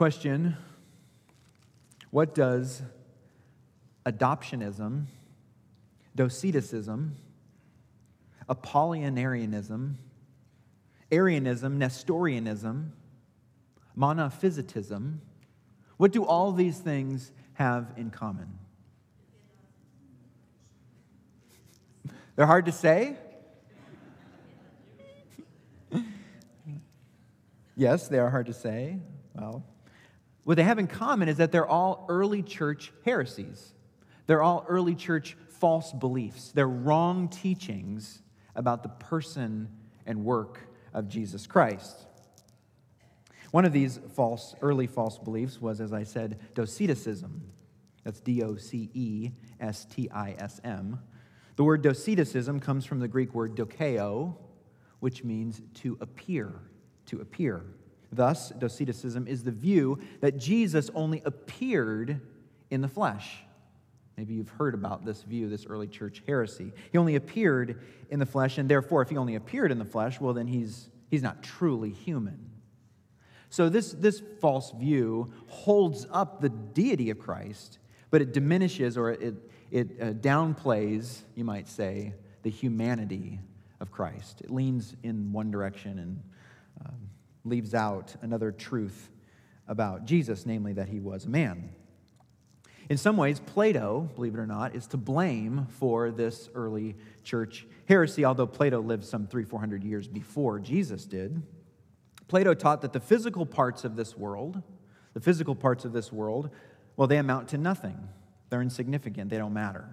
Question What does adoptionism, Doceticism, Apollinarianism, Arianism, Nestorianism, Monophysitism, what do all these things have in common? They're hard to say. yes, they are hard to say. Well, what they have in common is that they're all early church heresies. They're all early church false beliefs. They're wrong teachings about the person and work of Jesus Christ. One of these false, early false beliefs was, as I said, Doceticism. That's D O C E S T I S M. The word Doceticism comes from the Greek word dokeo, which means to appear, to appear. Thus, Doceticism is the view that Jesus only appeared in the flesh. Maybe you've heard about this view, this early church heresy. He only appeared in the flesh, and therefore, if he only appeared in the flesh, well, then he's, he's not truly human. So, this, this false view holds up the deity of Christ, but it diminishes or it, it uh, downplays, you might say, the humanity of Christ. It leans in one direction and leaves out another truth about Jesus, namely that he was a man. In some ways, Plato, believe it or not, is to blame for this early church heresy, although Plato lived some three, four hundred years before Jesus did. Plato taught that the physical parts of this world, the physical parts of this world, well, they amount to nothing. They're insignificant, they don't matter.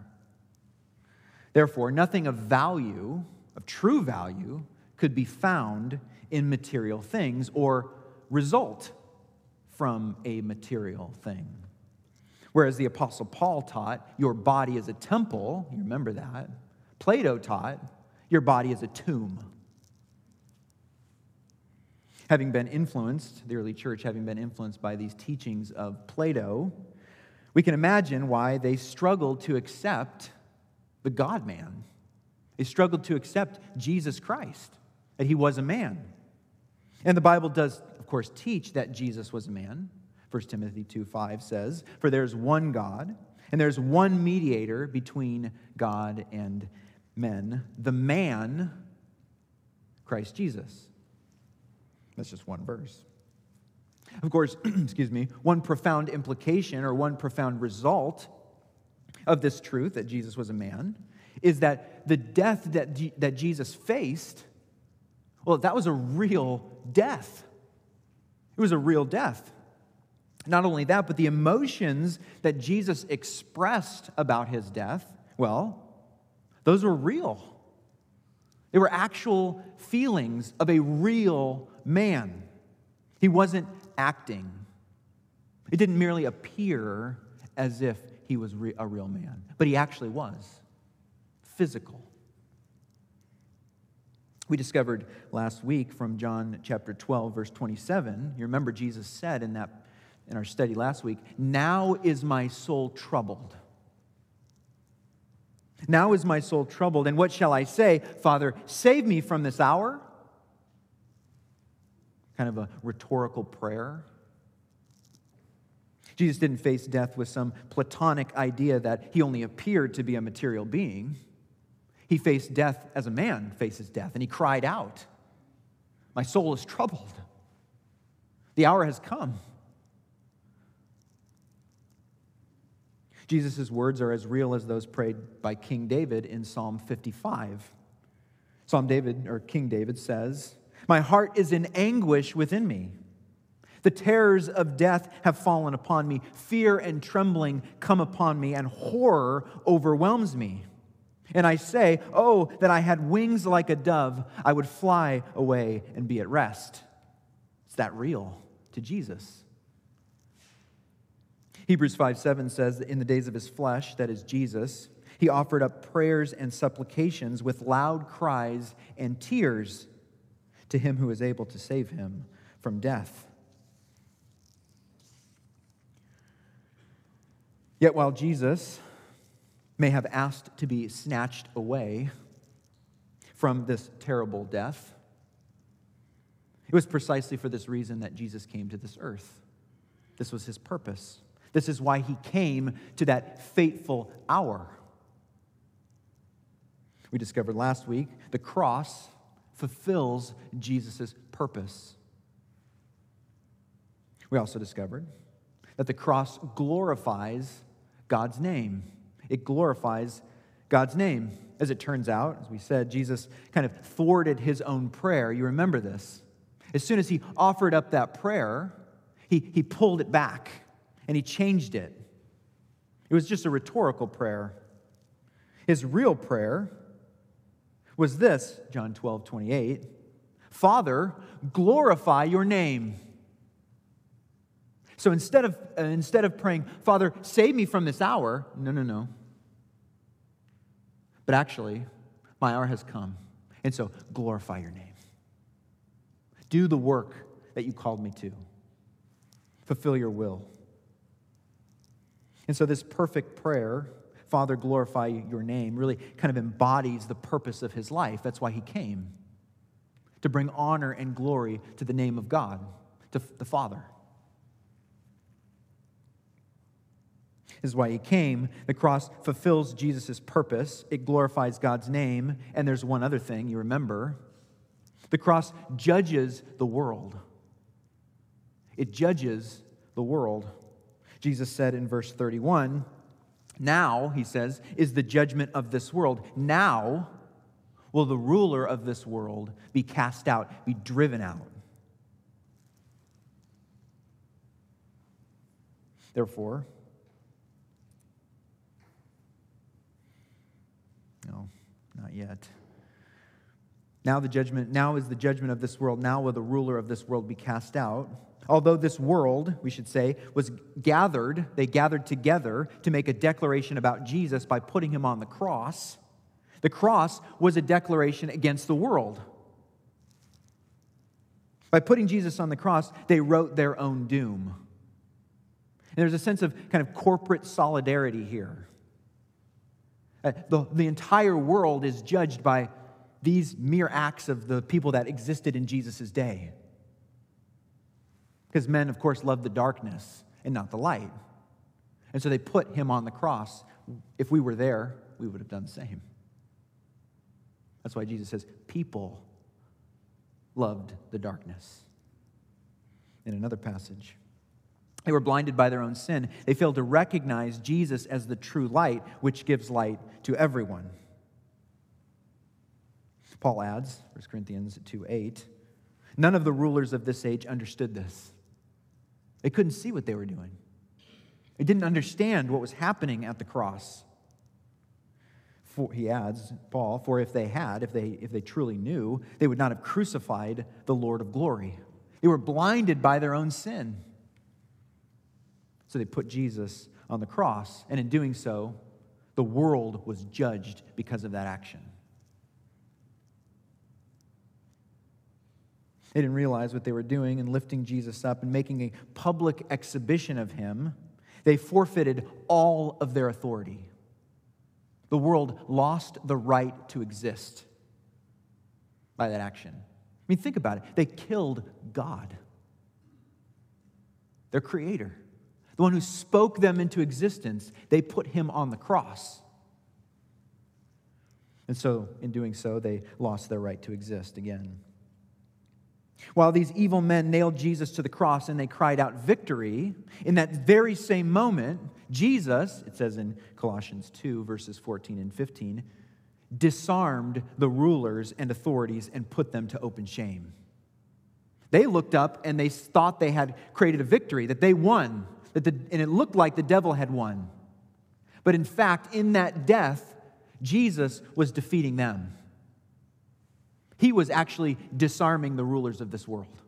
Therefore, nothing of value, of true value, could be found in material things or result from a material thing. Whereas the Apostle Paul taught your body is a temple, you remember that. Plato taught your body is a tomb. Having been influenced, the early church having been influenced by these teachings of Plato, we can imagine why they struggled to accept the God man. They struggled to accept Jesus Christ, that he was a man. And the Bible does, of course, teach that Jesus was a man. 1 Timothy 2 5 says, For there's one God, and there's one mediator between God and men, the man, Christ Jesus. That's just one verse. Of course, excuse me, one profound implication or one profound result of this truth that Jesus was a man is that the death that, G- that Jesus faced, well, that was a real death. It was a real death. Not only that, but the emotions that Jesus expressed about his death, well, those were real. They were actual feelings of a real man. He wasn't acting, it didn't merely appear as if he was a real man, but he actually was physical. We discovered last week from John chapter 12, verse 27. You remember Jesus said in that in our study last week, Now is my soul troubled. Now is my soul troubled. And what shall I say? Father, save me from this hour. Kind of a rhetorical prayer. Jesus didn't face death with some platonic idea that he only appeared to be a material being. He faced death as a man faces death, and he cried out, My soul is troubled. The hour has come. Jesus' words are as real as those prayed by King David in Psalm 55. Psalm David, or King David says, My heart is in anguish within me. The terrors of death have fallen upon me. Fear and trembling come upon me, and horror overwhelms me. And I say, Oh, that I had wings like a dove, I would fly away and be at rest. Is that real to Jesus? Hebrews 5 7 says that in the days of his flesh, that is Jesus, he offered up prayers and supplications with loud cries and tears to him who is able to save him from death. Yet while Jesus may have asked to be snatched away from this terrible death, it was precisely for this reason that Jesus came to this earth This was his purpose. This is why he came to that fateful hour. We discovered last week the cross fulfills Jesus' purpose. We also discovered that the cross glorifies God's name. It glorifies God's name. As it turns out, as we said, Jesus kind of thwarted his own prayer. You remember this. As soon as he offered up that prayer, he, he pulled it back and he changed it. It was just a rhetorical prayer. His real prayer was this John 12, 28 Father, glorify your name. So instead of, uh, instead of praying, Father, save me from this hour, no, no, no. But actually, my hour has come. And so glorify your name. Do the work that you called me to, fulfill your will. And so, this perfect prayer, Father, glorify your name, really kind of embodies the purpose of his life. That's why he came to bring honor and glory to the name of God, to the Father. Is why he came. The cross fulfills Jesus' purpose, it glorifies God's name. And there's one other thing you remember the cross judges the world. It judges the world. Jesus said in verse 31 Now, he says, is the judgment of this world. Now will the ruler of this world be cast out, be driven out. Therefore, no, not yet. Now the judgment, now is the judgment of this world. Now will the ruler of this world be cast out. Although this world, we should say, was gathered, they gathered together to make a declaration about Jesus by putting him on the cross. The cross was a declaration against the world. By putting Jesus on the cross, they wrote their own doom. And there's a sense of kind of corporate solidarity here. Uh, the, the entire world is judged by these mere acts of the people that existed in Jesus' day. Because men, of course, love the darkness and not the light. And so they put him on the cross. If we were there, we would have done the same. That's why Jesus says, people loved the darkness. In another passage, they were blinded by their own sin. They failed to recognize Jesus as the true light, which gives light to everyone. Paul adds, 1 Corinthians 2 8, none of the rulers of this age understood this. They couldn't see what they were doing, they didn't understand what was happening at the cross. For, he adds, Paul, for if they had, if they, if they truly knew, they would not have crucified the Lord of glory. They were blinded by their own sin. So they put Jesus on the cross, and in doing so, the world was judged because of that action. They didn't realize what they were doing in lifting Jesus up and making a public exhibition of him. They forfeited all of their authority. The world lost the right to exist by that action. I mean, think about it. They killed God, their creator, the one who spoke them into existence. They put him on the cross. And so, in doing so, they lost their right to exist again. While these evil men nailed Jesus to the cross and they cried out victory, in that very same moment, Jesus, it says in Colossians 2, verses 14 and 15, disarmed the rulers and authorities and put them to open shame. They looked up and they thought they had created a victory, that they won, that the, and it looked like the devil had won. But in fact, in that death, Jesus was defeating them. He was actually disarming the rulers of this world.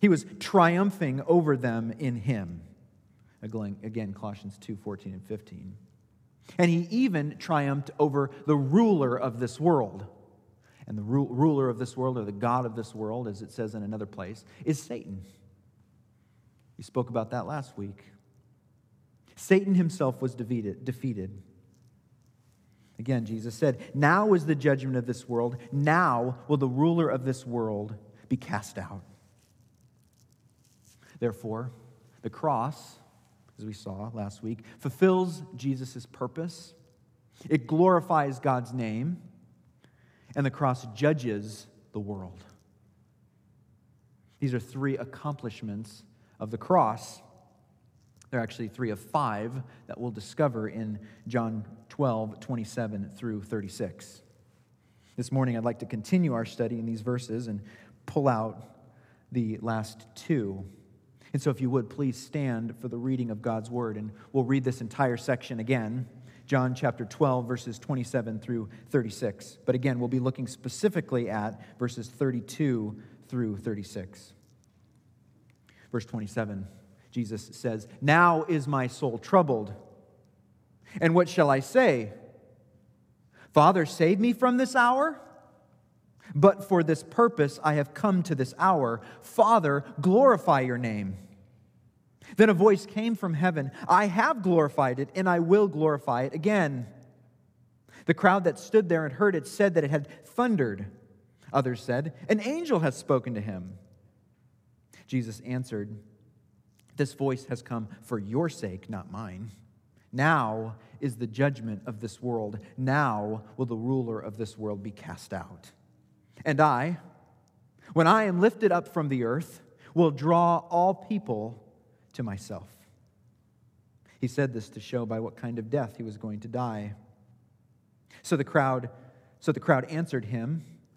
He was triumphing over them in him. Again, Colossians 2 14 and 15. And he even triumphed over the ruler of this world. And the ru- ruler of this world, or the God of this world, as it says in another place, is Satan. We spoke about that last week. Satan himself was defeated. defeated. Again, Jesus said, Now is the judgment of this world. Now will the ruler of this world be cast out. Therefore, the cross, as we saw last week, fulfills Jesus' purpose, it glorifies God's name, and the cross judges the world. These are three accomplishments of the cross. There are actually three of five that we'll discover in John 12, 27 through 36. This morning, I'd like to continue our study in these verses and pull out the last two. And so, if you would, please stand for the reading of God's word. And we'll read this entire section again John chapter 12, verses 27 through 36. But again, we'll be looking specifically at verses 32 through 36. Verse 27, Jesus says, Now is my soul troubled. And what shall I say? Father, save me from this hour? But for this purpose I have come to this hour. Father, glorify your name. Then a voice came from heaven I have glorified it, and I will glorify it again. The crowd that stood there and heard it said that it had thundered. Others said, An angel has spoken to him. Jesus answered, This voice has come for your sake, not mine. Now is the judgment of this world. Now will the ruler of this world be cast out. And I, when I am lifted up from the earth, will draw all people to myself. He said this to show by what kind of death he was going to die. So the crowd, so the crowd answered him,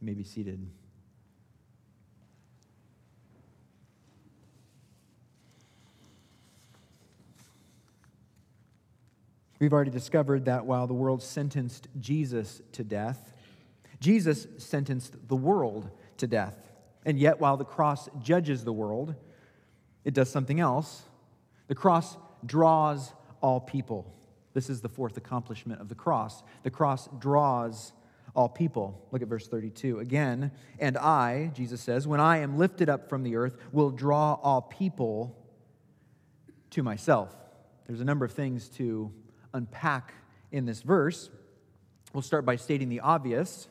You may be seated. We've already discovered that while the world sentenced Jesus to death, Jesus sentenced the world to death. And yet, while the cross judges the world, it does something else. The cross draws all people. This is the fourth accomplishment of the cross. The cross draws all people. Look at verse 32 again. And I, Jesus says, when I am lifted up from the earth, will draw all people to myself. There's a number of things to unpack in this verse. We'll start by stating the obvious.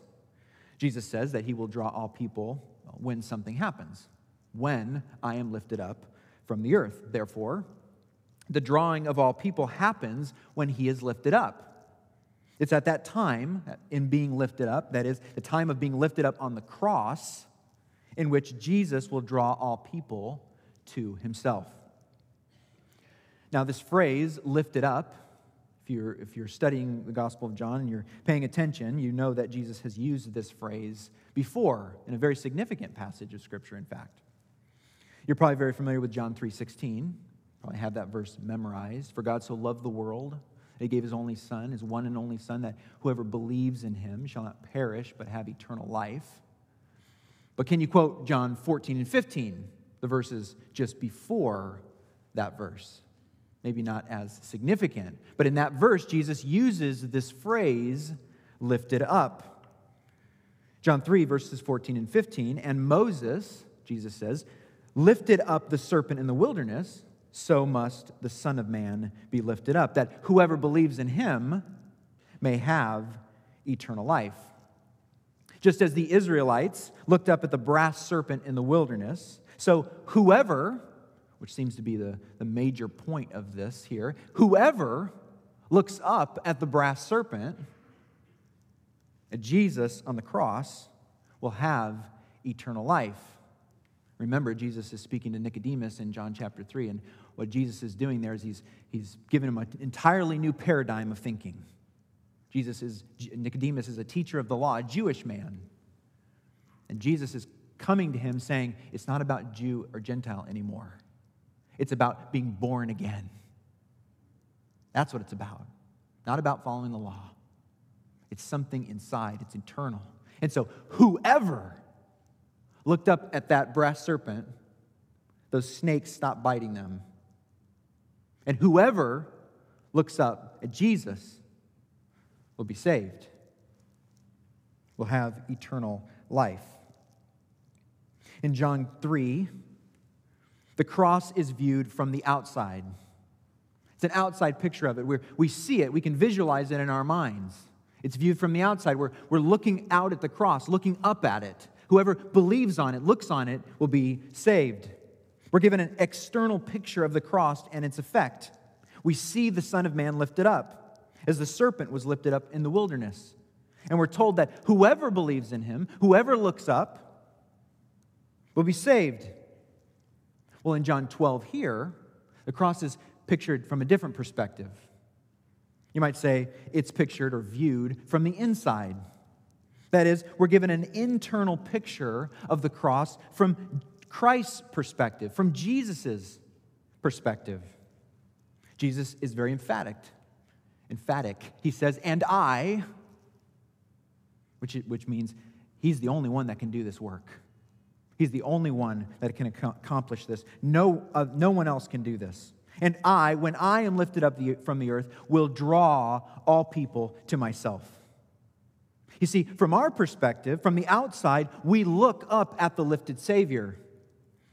Jesus says that he will draw all people when something happens, when I am lifted up from the earth. Therefore, the drawing of all people happens when he is lifted up. It's at that time, uh, in being lifted up, that is, the time of being lifted up on the cross, in which Jesus will draw all people to himself. Now, this phrase, lifted up, if you're, if you're studying the Gospel of John and you're paying attention, you know that Jesus has used this phrase before in a very significant passage of Scripture, in fact. You're probably very familiar with John 3.16. Probably have that verse memorized. For God so loved the world, he gave his only Son, his one and only Son, that whoever believes in him shall not perish but have eternal life. But can you quote John 14 and 15, the verses just before that verse? maybe not as significant. But in that verse, Jesus uses this phrase, lifted up. John 3, verses 14 and 15. And Moses, Jesus says, lifted up the serpent in the wilderness, so must the Son of Man be lifted up, that whoever believes in him may have eternal life. Just as the Israelites looked up at the brass serpent in the wilderness, so whoever which seems to be the, the major point of this here. Whoever looks up at the brass serpent, at Jesus on the cross, will have eternal life. Remember, Jesus is speaking to Nicodemus in John chapter 3, and what Jesus is doing there is he's, he's giving him an entirely new paradigm of thinking. Jesus is, Nicodemus is a teacher of the law, a Jewish man. And Jesus is coming to him saying, It's not about Jew or Gentile anymore. It's about being born again. That's what it's about. Not about following the law. It's something inside, it's internal. And so, whoever looked up at that brass serpent, those snakes stopped biting them. And whoever looks up at Jesus will be saved, will have eternal life. In John 3, the cross is viewed from the outside. It's an outside picture of it. Where we see it, we can visualize it in our minds. It's viewed from the outside. We're, we're looking out at the cross, looking up at it. Whoever believes on it, looks on it, will be saved. We're given an external picture of the cross and its effect. We see the Son of Man lifted up, as the serpent was lifted up in the wilderness. And we're told that whoever believes in him, whoever looks up, will be saved. Well, in John 12 here, the cross is pictured from a different perspective. You might say it's pictured or viewed from the inside. That is, we're given an internal picture of the cross from Christ's perspective, from Jesus' perspective. Jesus is very emphatic. Emphatic. He says, and I, which, which means he's the only one that can do this work. He's the only one that can accomplish this. No, uh, no one else can do this. And I, when I am lifted up the, from the earth, will draw all people to myself. You see, from our perspective, from the outside, we look up at the lifted Savior.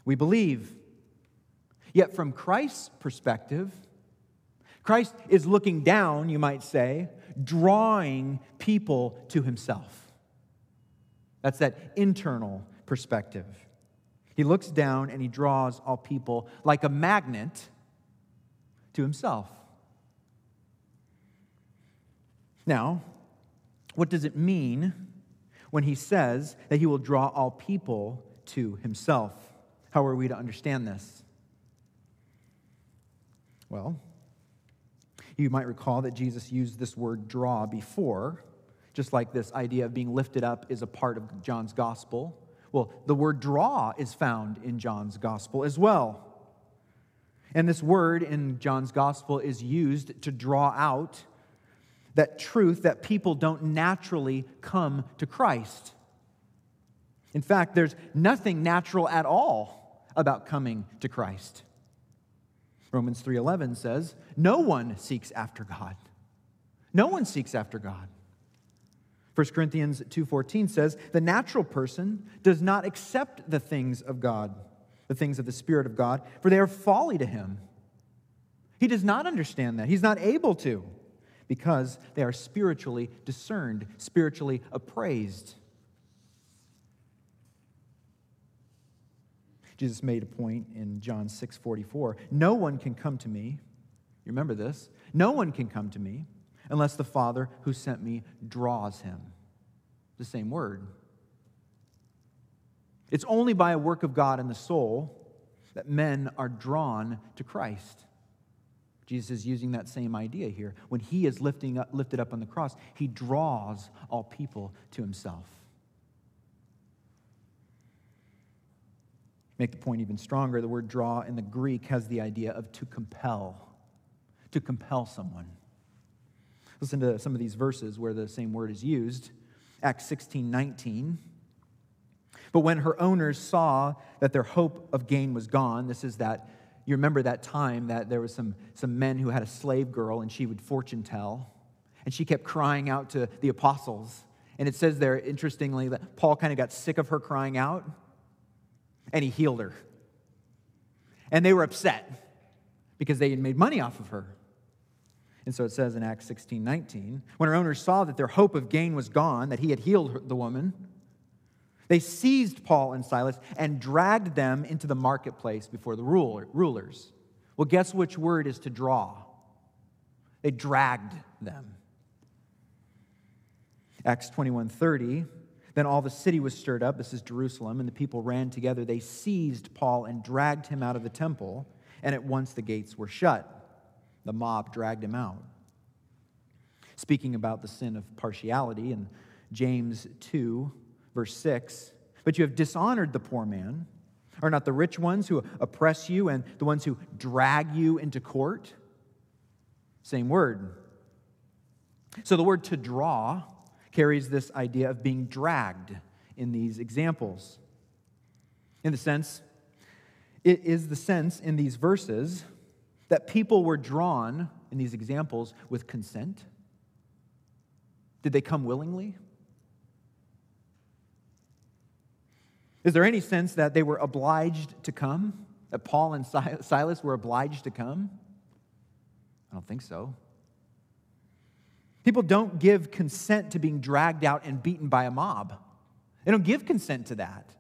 We believe. Yet from Christ's perspective, Christ is looking down, you might say, drawing people to himself. That's that internal perspective. He looks down and he draws all people like a magnet to himself. Now, what does it mean when he says that he will draw all people to himself? How are we to understand this? Well, you might recall that Jesus used this word draw before, just like this idea of being lifted up is a part of John's gospel. Well, the word draw is found in John's gospel as well. And this word in John's gospel is used to draw out that truth that people don't naturally come to Christ. In fact, there's nothing natural at all about coming to Christ. Romans 3:11 says, "No one seeks after God. No one seeks after God." 1 Corinthians 2:14 says, "The natural person does not accept the things of God, the things of the spirit of God, for they are folly to him." He does not understand that. He's not able to because they are spiritually discerned, spiritually appraised. Jesus made a point in John 6:44. No one can come to me. You remember this? No one can come to me unless the Father who sent me draws him. The same word. It's only by a work of God in the soul that men are drawn to Christ. Jesus is using that same idea here. When he is lifting up, lifted up on the cross, he draws all people to himself. Make the point even stronger, the word draw in the Greek has the idea of to compel, to compel someone. Listen to some of these verses where the same word is used. Acts 16 19. But when her owners saw that their hope of gain was gone, this is that, you remember that time that there was some, some men who had a slave girl and she would fortune tell. And she kept crying out to the apostles. And it says there, interestingly, that Paul kind of got sick of her crying out and he healed her. And they were upset because they had made money off of her. And so it says in Acts 16 19, when her owners saw that their hope of gain was gone, that he had healed the woman, they seized Paul and Silas and dragged them into the marketplace before the rulers. Well, guess which word is to draw? They dragged them. Acts 21 30 then all the city was stirred up. This is Jerusalem, and the people ran together. They seized Paul and dragged him out of the temple, and at once the gates were shut. The mob dragged him out. Speaking about the sin of partiality in James 2, verse 6, but you have dishonored the poor man. Are not the rich ones who oppress you and the ones who drag you into court? Same word. So the word to draw carries this idea of being dragged in these examples. In the sense, It is the sense in these verses that people were drawn, in these examples, with consent. Did they come willingly? Is there any sense that they were obliged to come? That Paul and Silas were obliged to come? I don't think so. People don't give consent to being dragged out and beaten by a mob. They don't give consent to that.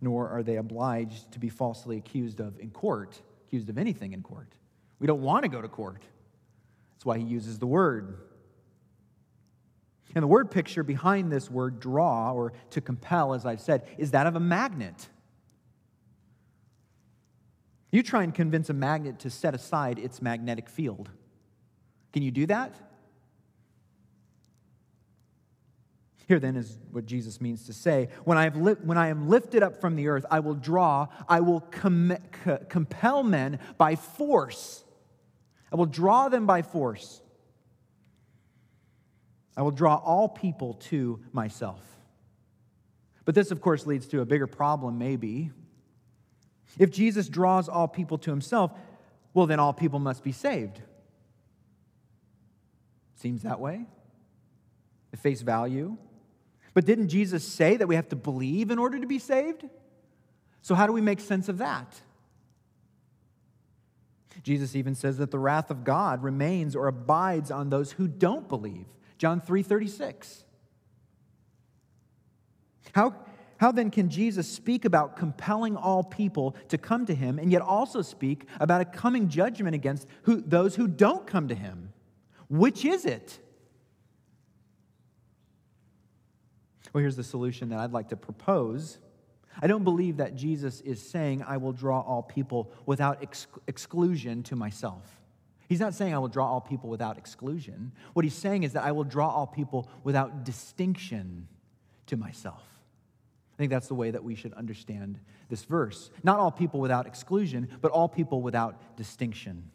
Nor are they obliged to be falsely accused of in court, accused of anything in court. We don't want to go to court. That's why he uses the word. And the word picture behind this word draw, or to compel, as I've said, is that of a magnet. You try and convince a magnet to set aside its magnetic field. Can you do that? Here then is what Jesus means to say when I, li- when I am lifted up from the earth, I will draw, I will com- co- compel men by force. I will draw them by force. I will draw all people to myself. But this, of course, leads to a bigger problem, maybe. If Jesus draws all people to himself, well, then all people must be saved. Seems that way at face value. But didn't Jesus say that we have to believe in order to be saved? So, how do we make sense of that? Jesus even says that the wrath of God remains or abides on those who don't believe. John 3:36. How, how then can Jesus speak about compelling all people to come to him and yet also speak about a coming judgment against who, those who don't come to him? Which is it? Well, here's the solution that I'd like to propose. I don't believe that Jesus is saying, I will draw all people without ex- exclusion to myself. He's not saying I will draw all people without exclusion. What he's saying is that I will draw all people without distinction to myself. I think that's the way that we should understand this verse. Not all people without exclusion, but all people without distinction.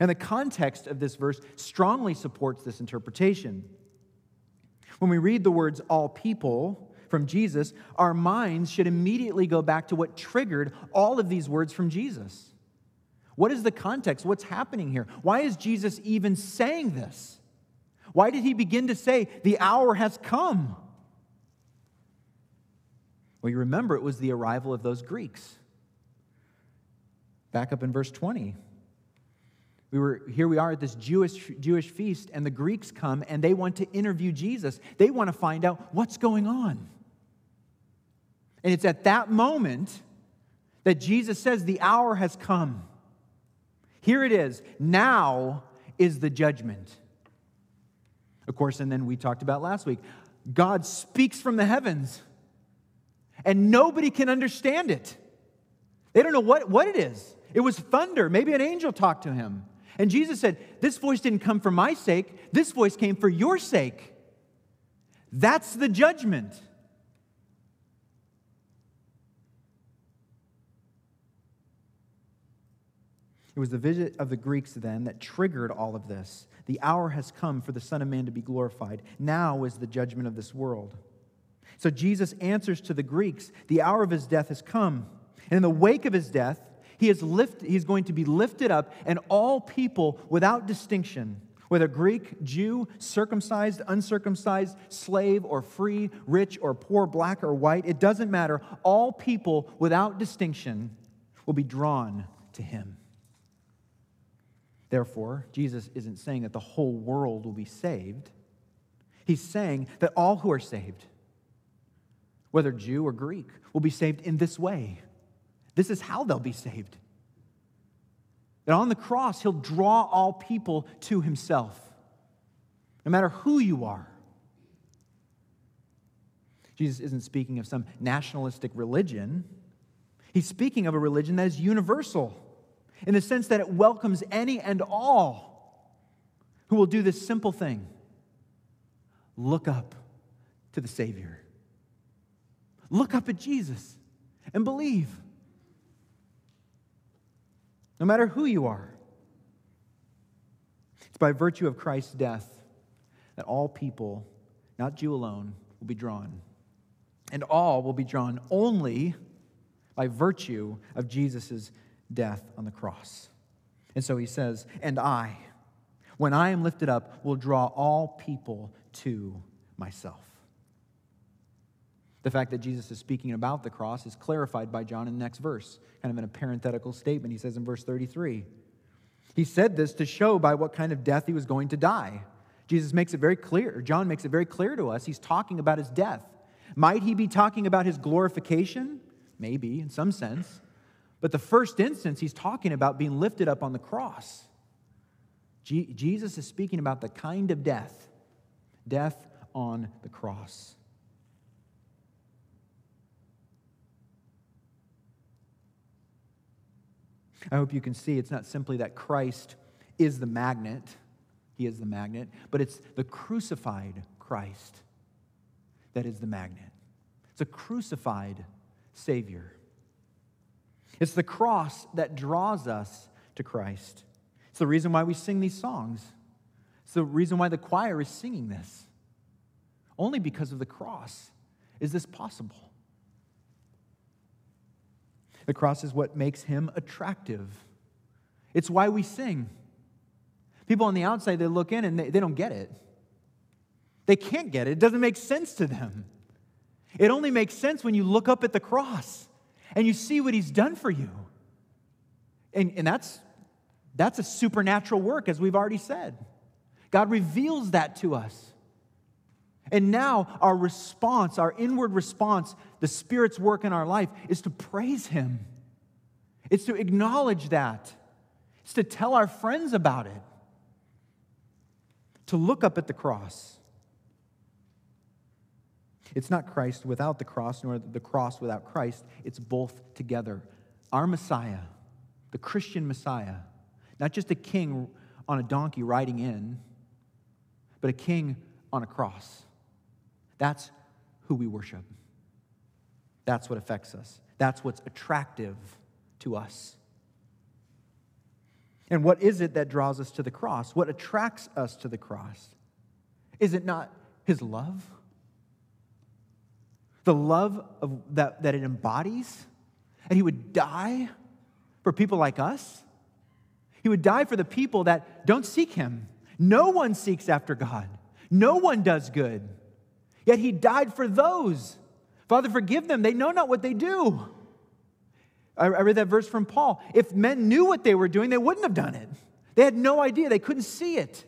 And the context of this verse strongly supports this interpretation. When we read the words all people from Jesus, our minds should immediately go back to what triggered all of these words from Jesus. What is the context? What's happening here? Why is Jesus even saying this? Why did he begin to say, The hour has come? Well, you remember it was the arrival of those Greeks. Back up in verse 20. We were, here we are at this Jewish, Jewish feast, and the Greeks come and they want to interview Jesus. They want to find out what's going on. And it's at that moment that Jesus says, The hour has come. Here it is. Now is the judgment. Of course, and then we talked about last week God speaks from the heavens, and nobody can understand it. They don't know what, what it is. It was thunder. Maybe an angel talked to him. And Jesus said, This voice didn't come for my sake, this voice came for your sake. That's the judgment. It was the visit of the Greeks then that triggered all of this. The hour has come for the Son of Man to be glorified. Now is the judgment of this world. So Jesus answers to the Greeks the hour of his death has come. And in the wake of his death, he is lift, he's going to be lifted up, and all people without distinction, whether Greek, Jew, circumcised, uncircumcised, slave or free, rich or poor, black or white, it doesn't matter. All people without distinction will be drawn to him. Therefore, Jesus isn't saying that the whole world will be saved. He's saying that all who are saved, whether Jew or Greek, will be saved in this way. This is how they'll be saved. That on the cross, he'll draw all people to himself, no matter who you are. Jesus isn't speaking of some nationalistic religion. He's speaking of a religion that is universal in the sense that it welcomes any and all who will do this simple thing look up to the Savior. Look up at Jesus and believe no matter who you are. It's by virtue of Christ's death that all people, not Jew alone, will be drawn. And all will be drawn only by virtue of Jesus' death on the cross. And so he says, And I, when I am lifted up, will draw all people to myself. The fact that Jesus is speaking about the cross is clarified by John in the next verse, kind of in a parenthetical statement. He says in verse 33 He said this to show by what kind of death he was going to die. Jesus makes it very clear. John makes it very clear to us. He's talking about his death. Might he be talking about his glorification? Maybe, in some sense. But the first instance, he's talking about being lifted up on the cross. Jesus is speaking about the kind of death, death on the cross. I hope you can see it's not simply that Christ is the magnet, he is the magnet, but it's the crucified Christ that is the magnet. It's a crucified Savior. It's the cross that draws us to Christ. It's the reason why we sing these songs. It's the reason why the choir is singing this. Only because of the cross is this possible. The cross is what makes him attractive. It's why we sing. People on the outside, they look in and they, they don't get it. They can't get it. It doesn't make sense to them. It only makes sense when you look up at the cross and you see what he's done for you. And, and that's, that's a supernatural work, as we've already said. God reveals that to us. And now, our response, our inward response, the Spirit's work in our life, is to praise Him. It's to acknowledge that. It's to tell our friends about it. To look up at the cross. It's not Christ without the cross, nor the cross without Christ. It's both together. Our Messiah, the Christian Messiah, not just a king on a donkey riding in, but a king on a cross. That's who we worship. That's what affects us. That's what's attractive to us. And what is it that draws us to the cross? What attracts us to the cross? Is it not his love? the love of, that, that it embodies, and he would die for people like us. He would die for the people that don't seek him. No one seeks after God, no one does good. Yet he died for those. Father, forgive them. They know not what they do. I read that verse from Paul. If men knew what they were doing, they wouldn't have done it. They had no idea, they couldn't see it.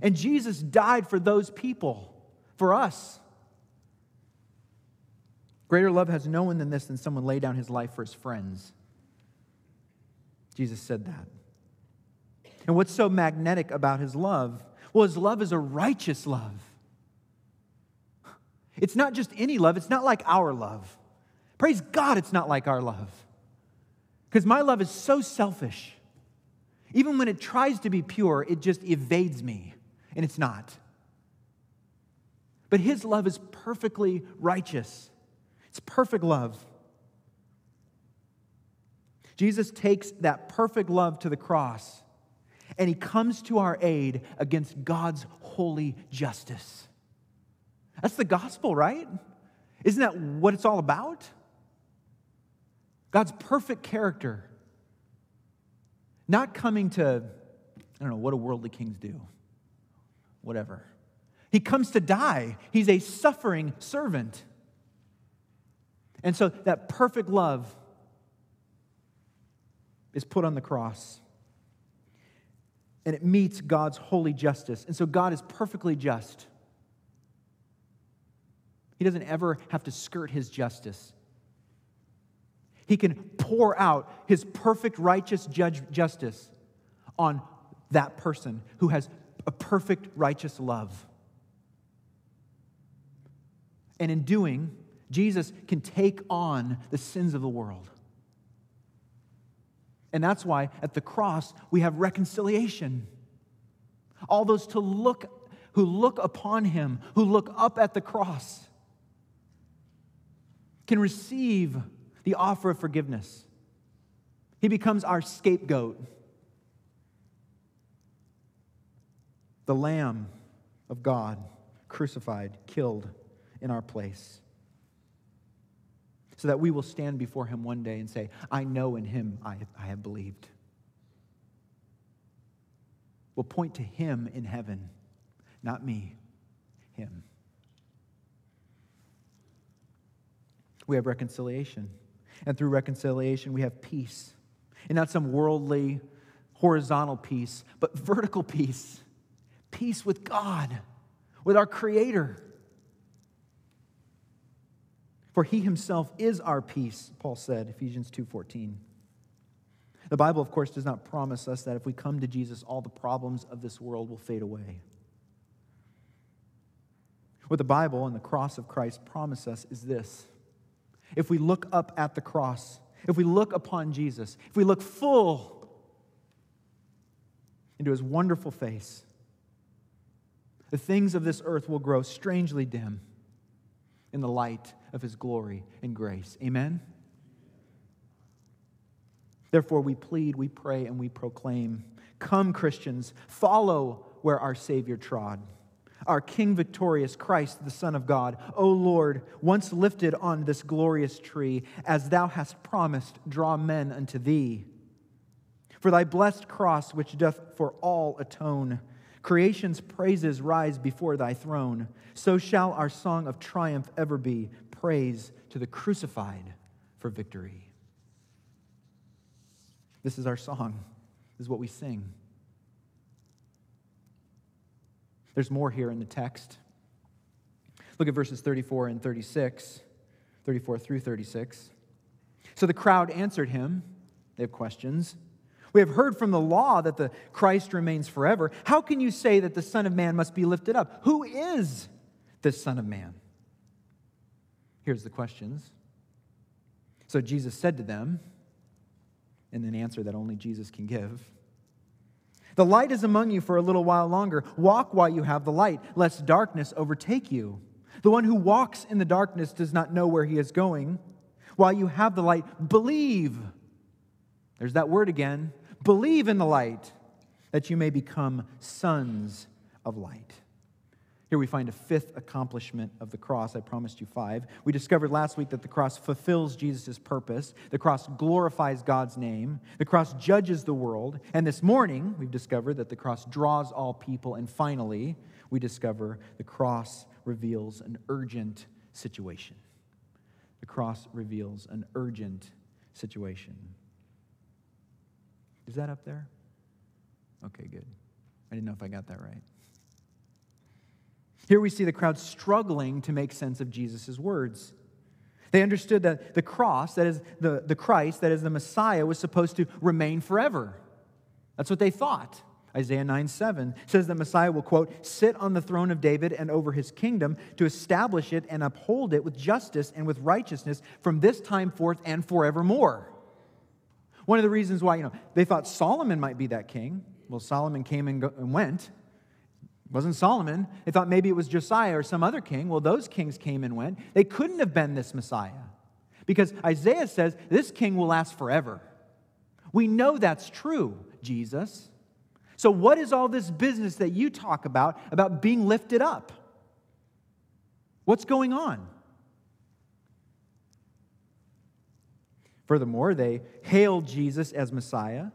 And Jesus died for those people, for us. Greater love has no one than this than someone lay down his life for his friends. Jesus said that. And what's so magnetic about his love? Well, his love is a righteous love. It's not just any love, it's not like our love. Praise God, it's not like our love. Because my love is so selfish. Even when it tries to be pure, it just evades me, and it's not. But his love is perfectly righteous. It's perfect love. Jesus takes that perfect love to the cross and he comes to our aid against God's holy justice. That's the gospel, right? Isn't that what it's all about? God's perfect character. Not coming to, I don't know, what do worldly kings do? Whatever. He comes to die. He's a suffering servant. And so that perfect love is put on the cross. And it meets God's holy justice. And so God is perfectly just. He doesn't ever have to skirt his justice. He can pour out his perfect righteous judge justice on that person who has a perfect righteous love. And in doing, Jesus can take on the sins of the world. And that's why at the cross we have reconciliation. All those to look who look upon him, who look up at the cross, can receive the offer of forgiveness. He becomes our scapegoat. The Lamb of God, crucified, killed in our place. so that we will stand before him one day and say, I know in him I, I have believed. We'll point to him in heaven, not me, him. We have reconciliation. And through reconciliation, we have peace. And not some worldly, horizontal peace, but vertical peace. Peace with God, with our Creator. For he himself is our peace, Paul said, Ephesians 2:14. The Bible, of course, does not promise us that if we come to Jesus, all the problems of this world will fade away. What the Bible and the cross of Christ promise us is this. If we look up at the cross, if we look upon Jesus, if we look full into his wonderful face, the things of this earth will grow strangely dim in the light of his glory and grace. Amen? Therefore, we plead, we pray, and we proclaim Come, Christians, follow where our Savior trod. Our King victorious, Christ, the Son of God, O Lord, once lifted on this glorious tree, as thou hast promised, draw men unto thee. For thy blessed cross, which doth for all atone, creation's praises rise before thy throne. So shall our song of triumph ever be praise to the crucified for victory. This is our song, this is what we sing. There's more here in the text. Look at verses 34 and 36, 34 through 36. So the crowd answered him. They have questions. We have heard from the law that the Christ remains forever. How can you say that the Son of Man must be lifted up? Who is the Son of Man? Here's the questions. So Jesus said to them, in an answer that only Jesus can give The light is among you for a little while longer. Walk while you have the light, lest darkness overtake you. The one who walks in the darkness does not know where he is going. While you have the light, believe. There's that word again. Believe in the light, that you may become sons of light. Here we find a fifth accomplishment of the cross. I promised you five. We discovered last week that the cross fulfills Jesus' purpose. The cross glorifies God's name. The cross judges the world. And this morning, we've discovered that the cross draws all people. And finally, we discover the cross reveals an urgent situation. The cross reveals an urgent situation. Is that up there? Okay, good. I didn't know if I got that right. Here we see the crowd struggling to make sense of Jesus' words. They understood that the cross, that is the, the Christ, that is the Messiah, was supposed to remain forever. That's what they thought. Isaiah 9 7 says that Messiah will, quote, sit on the throne of David and over his kingdom to establish it and uphold it with justice and with righteousness from this time forth and forevermore. One of the reasons why, you know, they thought Solomon might be that king. Well, Solomon came and, go, and went. It wasn't Solomon. They thought maybe it was Josiah or some other king. Well, those kings came and went. They couldn't have been this Messiah because Isaiah says this king will last forever. We know that's true, Jesus. So, what is all this business that you talk about, about being lifted up? What's going on? Furthermore, they hailed Jesus as Messiah.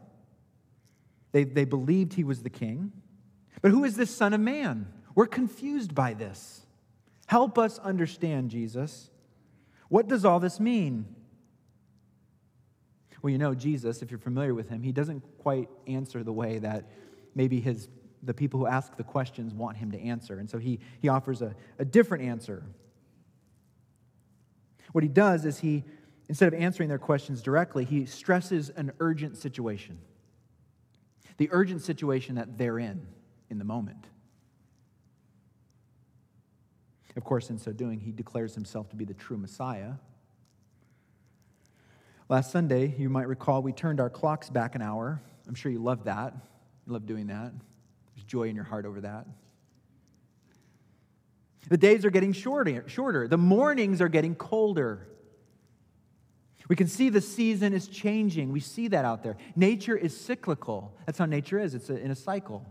They, they believed he was the king. But who is this Son of Man? We're confused by this. Help us understand, Jesus. What does all this mean? Well, you know, Jesus, if you're familiar with him, he doesn't quite answer the way that maybe his, the people who ask the questions want him to answer. And so he, he offers a, a different answer. What he does is he, instead of answering their questions directly, he stresses an urgent situation. The urgent situation that they're in in the moment. Of course, in so doing, he declares himself to be the true Messiah. Last Sunday, you might recall, we turned our clocks back an hour. I'm sure you love that. You love doing that. There's joy in your heart over that. The days are getting shorter, shorter. The mornings are getting colder. We can see the season is changing. We see that out there. Nature is cyclical. That's how nature is, it's in a cycle.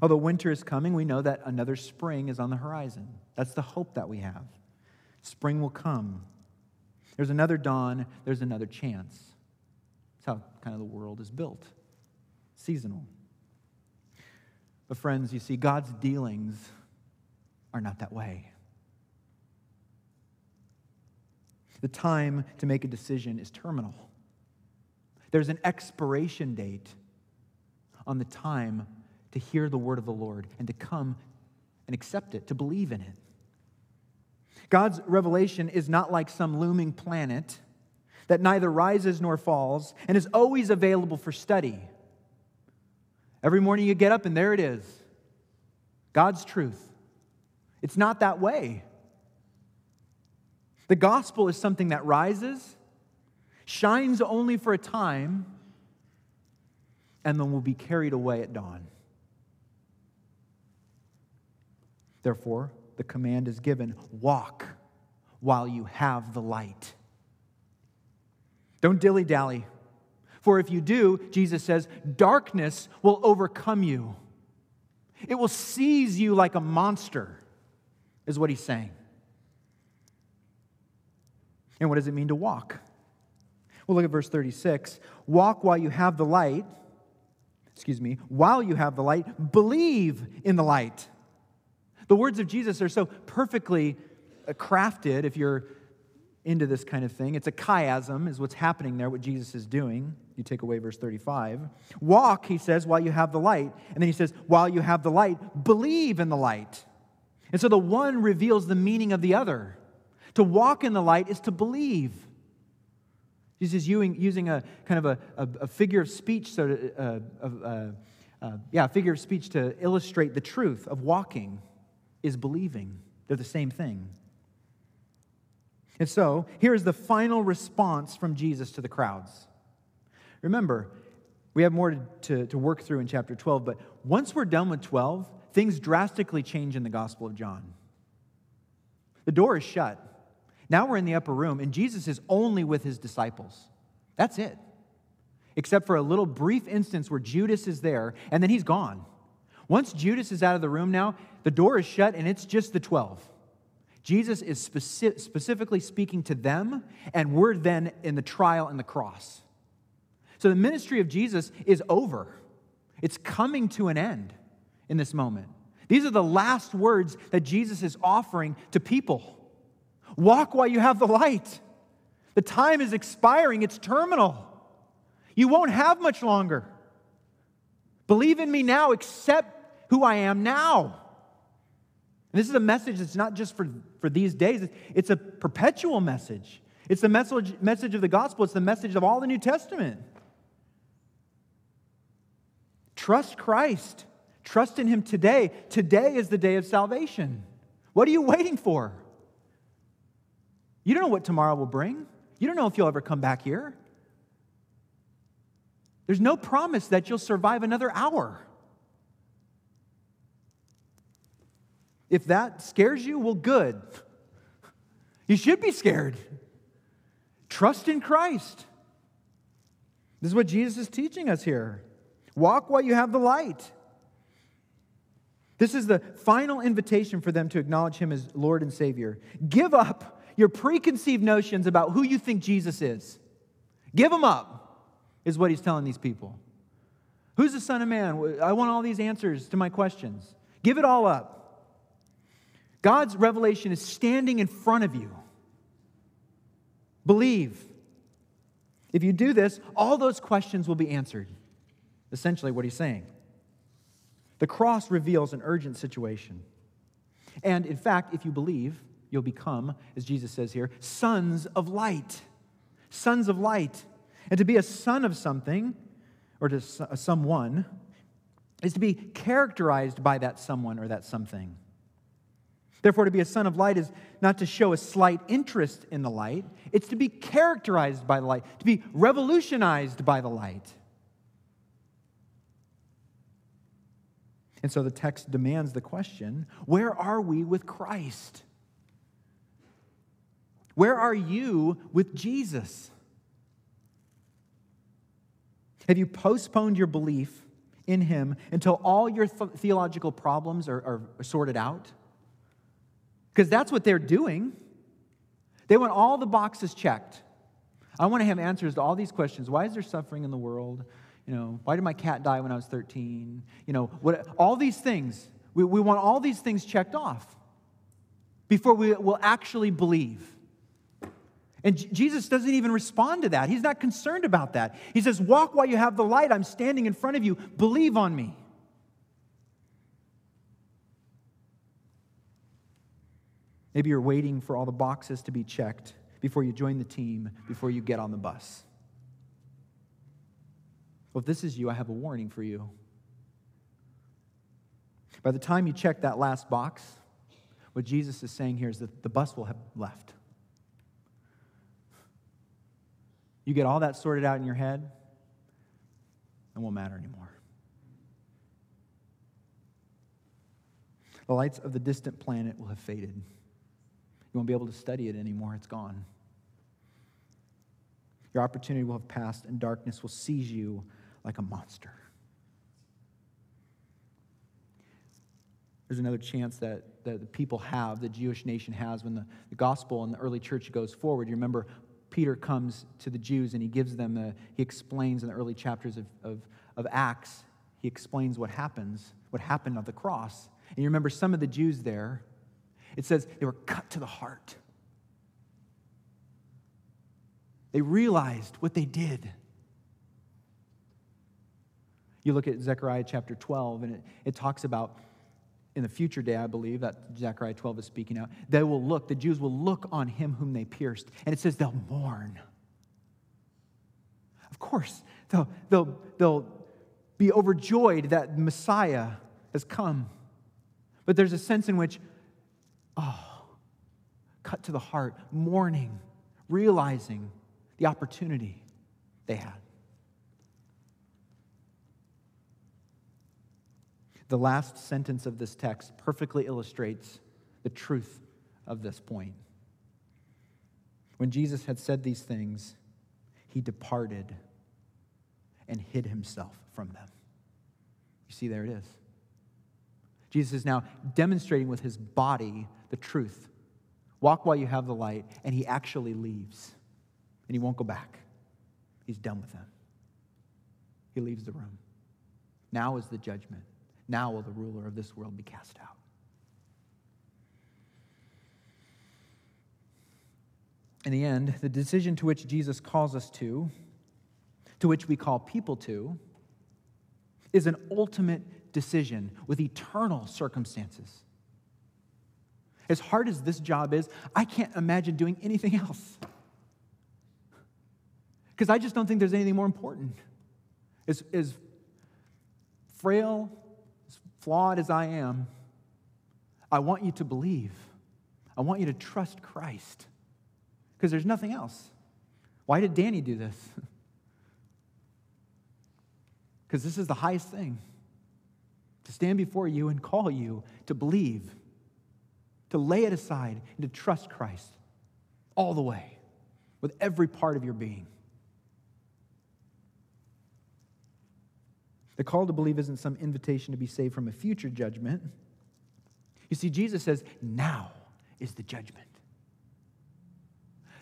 Although winter is coming, we know that another spring is on the horizon. That's the hope that we have. Spring will come. There's another dawn, there's another chance. That's how kind of the world is built seasonal. But, friends, you see, God's dealings are not that way. The time to make a decision is terminal. There's an expiration date on the time to hear the word of the Lord and to come and accept it, to believe in it. God's revelation is not like some looming planet that neither rises nor falls and is always available for study. Every morning you get up and there it is God's truth. It's not that way. The gospel is something that rises, shines only for a time, and then will be carried away at dawn. Therefore, the command is given walk while you have the light. Don't dilly dally. For if you do, Jesus says, darkness will overcome you. It will seize you like a monster, is what he's saying. And what does it mean to walk? Well, look at verse 36. Walk while you have the light, excuse me, while you have the light, believe in the light. The words of Jesus are so perfectly uh, crafted if you're into this kind of thing. It's a chiasm, is what's happening there, what Jesus is doing. You take away verse 35. Walk, he says, while you have the light. And then he says, while you have the light, believe in the light. And so the one reveals the meaning of the other. To walk in the light is to believe. Jesus is using, using a kind of a, a, a figure of speech, so to, uh, uh, uh, yeah, figure of speech to illustrate the truth of walking is believing. They're the same thing. And so, here is the final response from Jesus to the crowds. Remember, we have more to, to, to, work through in chapter 12, but once we're done with 12, things drastically change in the Gospel of John. The door is shut. Now we're in the upper room, and Jesus is only with his disciples. That's it. Except for a little brief instance where Judas is there, and then he's gone. Once Judas is out of the room now, the door is shut, and it's just the 12. Jesus is speci- specifically speaking to them, and we're then in the trial and the cross. So the ministry of Jesus is over, it's coming to an end in this moment. These are the last words that Jesus is offering to people. Walk while you have the light. The time is expiring, it's terminal. You won't have much longer. Believe in me now, accept who I am now. And this is a message that's not just for, for these days, it's a perpetual message. It's the message, message of the gospel, it's the message of all the New Testament. Trust Christ. Trust in Him today. Today is the day of salvation. What are you waiting for? You don't know what tomorrow will bring. You don't know if you'll ever come back here. There's no promise that you'll survive another hour. If that scares you, well, good. You should be scared. Trust in Christ. This is what Jesus is teaching us here. Walk while you have the light. This is the final invitation for them to acknowledge him as Lord and Savior. Give up your preconceived notions about who you think Jesus is. Give them up, is what he's telling these people. Who's the Son of Man? I want all these answers to my questions. Give it all up. God's revelation is standing in front of you. Believe. If you do this, all those questions will be answered. Essentially, what he's saying. The cross reveals an urgent situation. And in fact, if you believe, you'll become, as Jesus says here, sons of light. Sons of light. And to be a son of something, or to someone, is to be characterized by that someone or that something. Therefore, to be a son of light is not to show a slight interest in the light, it's to be characterized by the light, to be revolutionized by the light. And so the text demands the question where are we with Christ? Where are you with Jesus? Have you postponed your belief in Him until all your th- theological problems are, are sorted out? Because that's what they're doing. They want all the boxes checked. I want to have answers to all these questions. Why is there suffering in the world? You know, why did my cat die when I was 13? You know, what, all these things. We, we want all these things checked off before we will actually believe. And J- Jesus doesn't even respond to that. He's not concerned about that. He says, Walk while you have the light. I'm standing in front of you. Believe on me. Maybe you're waiting for all the boxes to be checked before you join the team, before you get on the bus. Well, if this is you, I have a warning for you. By the time you check that last box, what Jesus is saying here is that the bus will have left. You get all that sorted out in your head, it won't matter anymore. The lights of the distant planet will have faded. You won't be able to study it anymore, it's gone. Your opportunity will have passed, and darkness will seize you like a monster. There's another chance that, that the people have, the Jewish nation has, when the, the gospel and the early church goes forward. You remember Peter comes to the Jews and he gives them, the, he explains in the early chapters of, of, of Acts, he explains what happens, what happened on the cross. And you remember some of the Jews there, it says they were cut to the heart. They realized what they did. You look at Zechariah chapter 12, and it, it talks about in the future day, I believe, that Zechariah 12 is speaking out, they will look, the Jews will look on him whom they pierced. And it says they'll mourn. Of course, they'll, they'll, they'll be overjoyed that Messiah has come. But there's a sense in which, oh, cut to the heart, mourning, realizing the opportunity they had. The last sentence of this text perfectly illustrates the truth of this point. When Jesus had said these things, he departed and hid himself from them. You see, there it is. Jesus is now demonstrating with his body the truth. Walk while you have the light, and he actually leaves, and he won't go back. He's done with them. He leaves the room. Now is the judgment. Now will the ruler of this world be cast out. In the end, the decision to which Jesus calls us to, to which we call people to, is an ultimate decision with eternal circumstances. As hard as this job is, I can't imagine doing anything else. Because I just don't think there's anything more important. As, as frail as flawed as I am, I want you to believe. I want you to trust Christ because there's nothing else. Why did Danny do this? Because this is the highest thing to stand before you and call you to believe, to lay it aside, and to trust Christ all the way with every part of your being. The call to believe isn't some invitation to be saved from a future judgment. You see, Jesus says, now is the judgment.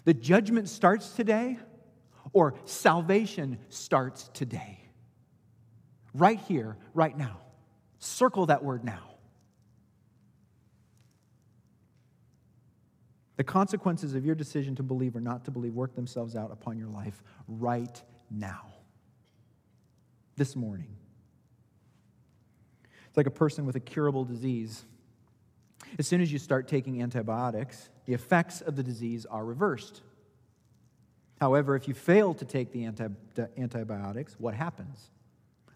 The judgment starts today, or salvation starts today. Right here, right now. Circle that word now. The consequences of your decision to believe or not to believe work themselves out upon your life right now, this morning. It's like a person with a curable disease. As soon as you start taking antibiotics, the effects of the disease are reversed. However, if you fail to take the anti- antibiotics, what happens?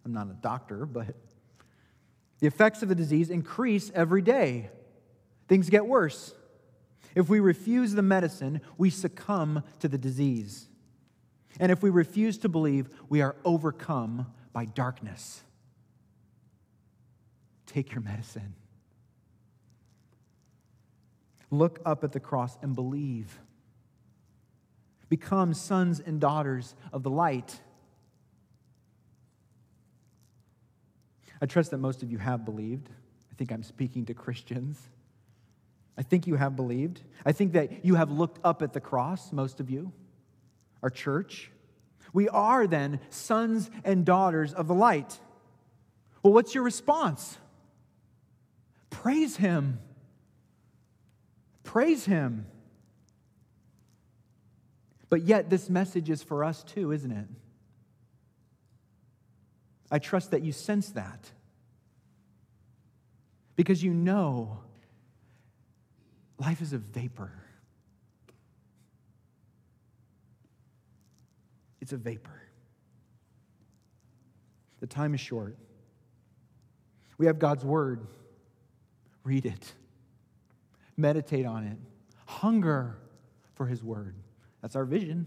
I'm not a doctor, but the effects of the disease increase every day. Things get worse. If we refuse the medicine, we succumb to the disease. And if we refuse to believe, we are overcome by darkness. Take your medicine. Look up at the cross and believe. Become sons and daughters of the light. I trust that most of you have believed. I think I'm speaking to Christians. I think you have believed. I think that you have looked up at the cross, most of you, our church. We are then sons and daughters of the light. Well, what's your response? Praise Him. Praise Him. But yet, this message is for us too, isn't it? I trust that you sense that. Because you know life is a vapor. It's a vapor. The time is short. We have God's Word. Read it, meditate on it, hunger for His Word. That's our vision,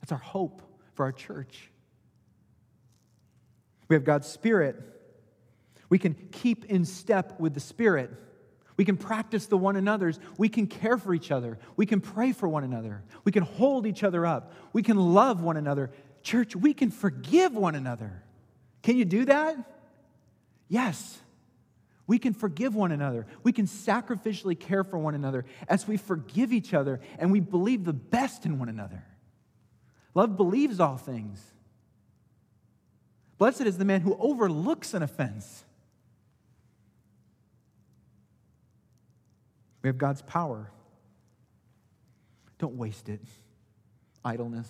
that's our hope for our church. We have God's Spirit. We can keep in step with the Spirit. We can practice the one another's. We can care for each other. We can pray for one another. We can hold each other up. We can love one another. Church, we can forgive one another. Can you do that? Yes. We can forgive one another. We can sacrificially care for one another as we forgive each other and we believe the best in one another. Love believes all things. Blessed is the man who overlooks an offense. We have God's power. Don't waste it. Idleness,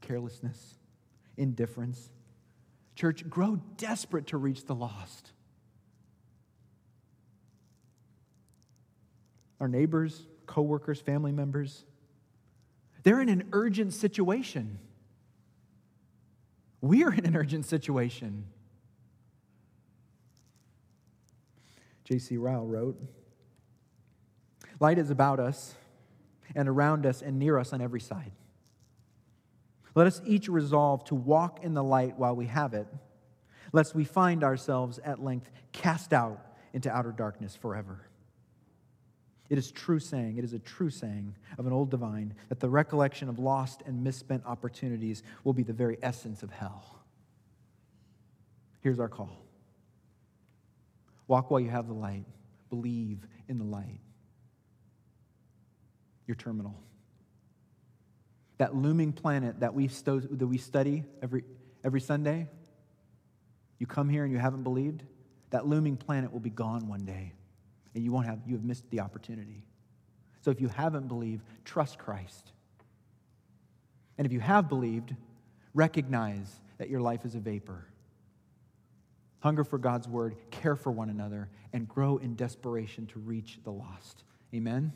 carelessness, indifference. Church, grow desperate to reach the lost. Our neighbors, coworkers, family members, they're in an urgent situation. We are in an urgent situation. J.C. Ryle wrote Light is about us and around us and near us on every side. Let us each resolve to walk in the light while we have it, lest we find ourselves at length cast out into outer darkness forever. It is true saying, it is a true saying of an old divine that the recollection of lost and misspent opportunities will be the very essence of hell. Here's our call walk while you have the light, believe in the light. Your terminal. That looming planet that we, sto- that we study every, every Sunday, you come here and you haven't believed, that looming planet will be gone one day and you won't have you have missed the opportunity. So if you haven't believed, trust Christ. And if you have believed, recognize that your life is a vapor. Hunger for God's word, care for one another, and grow in desperation to reach the lost. Amen.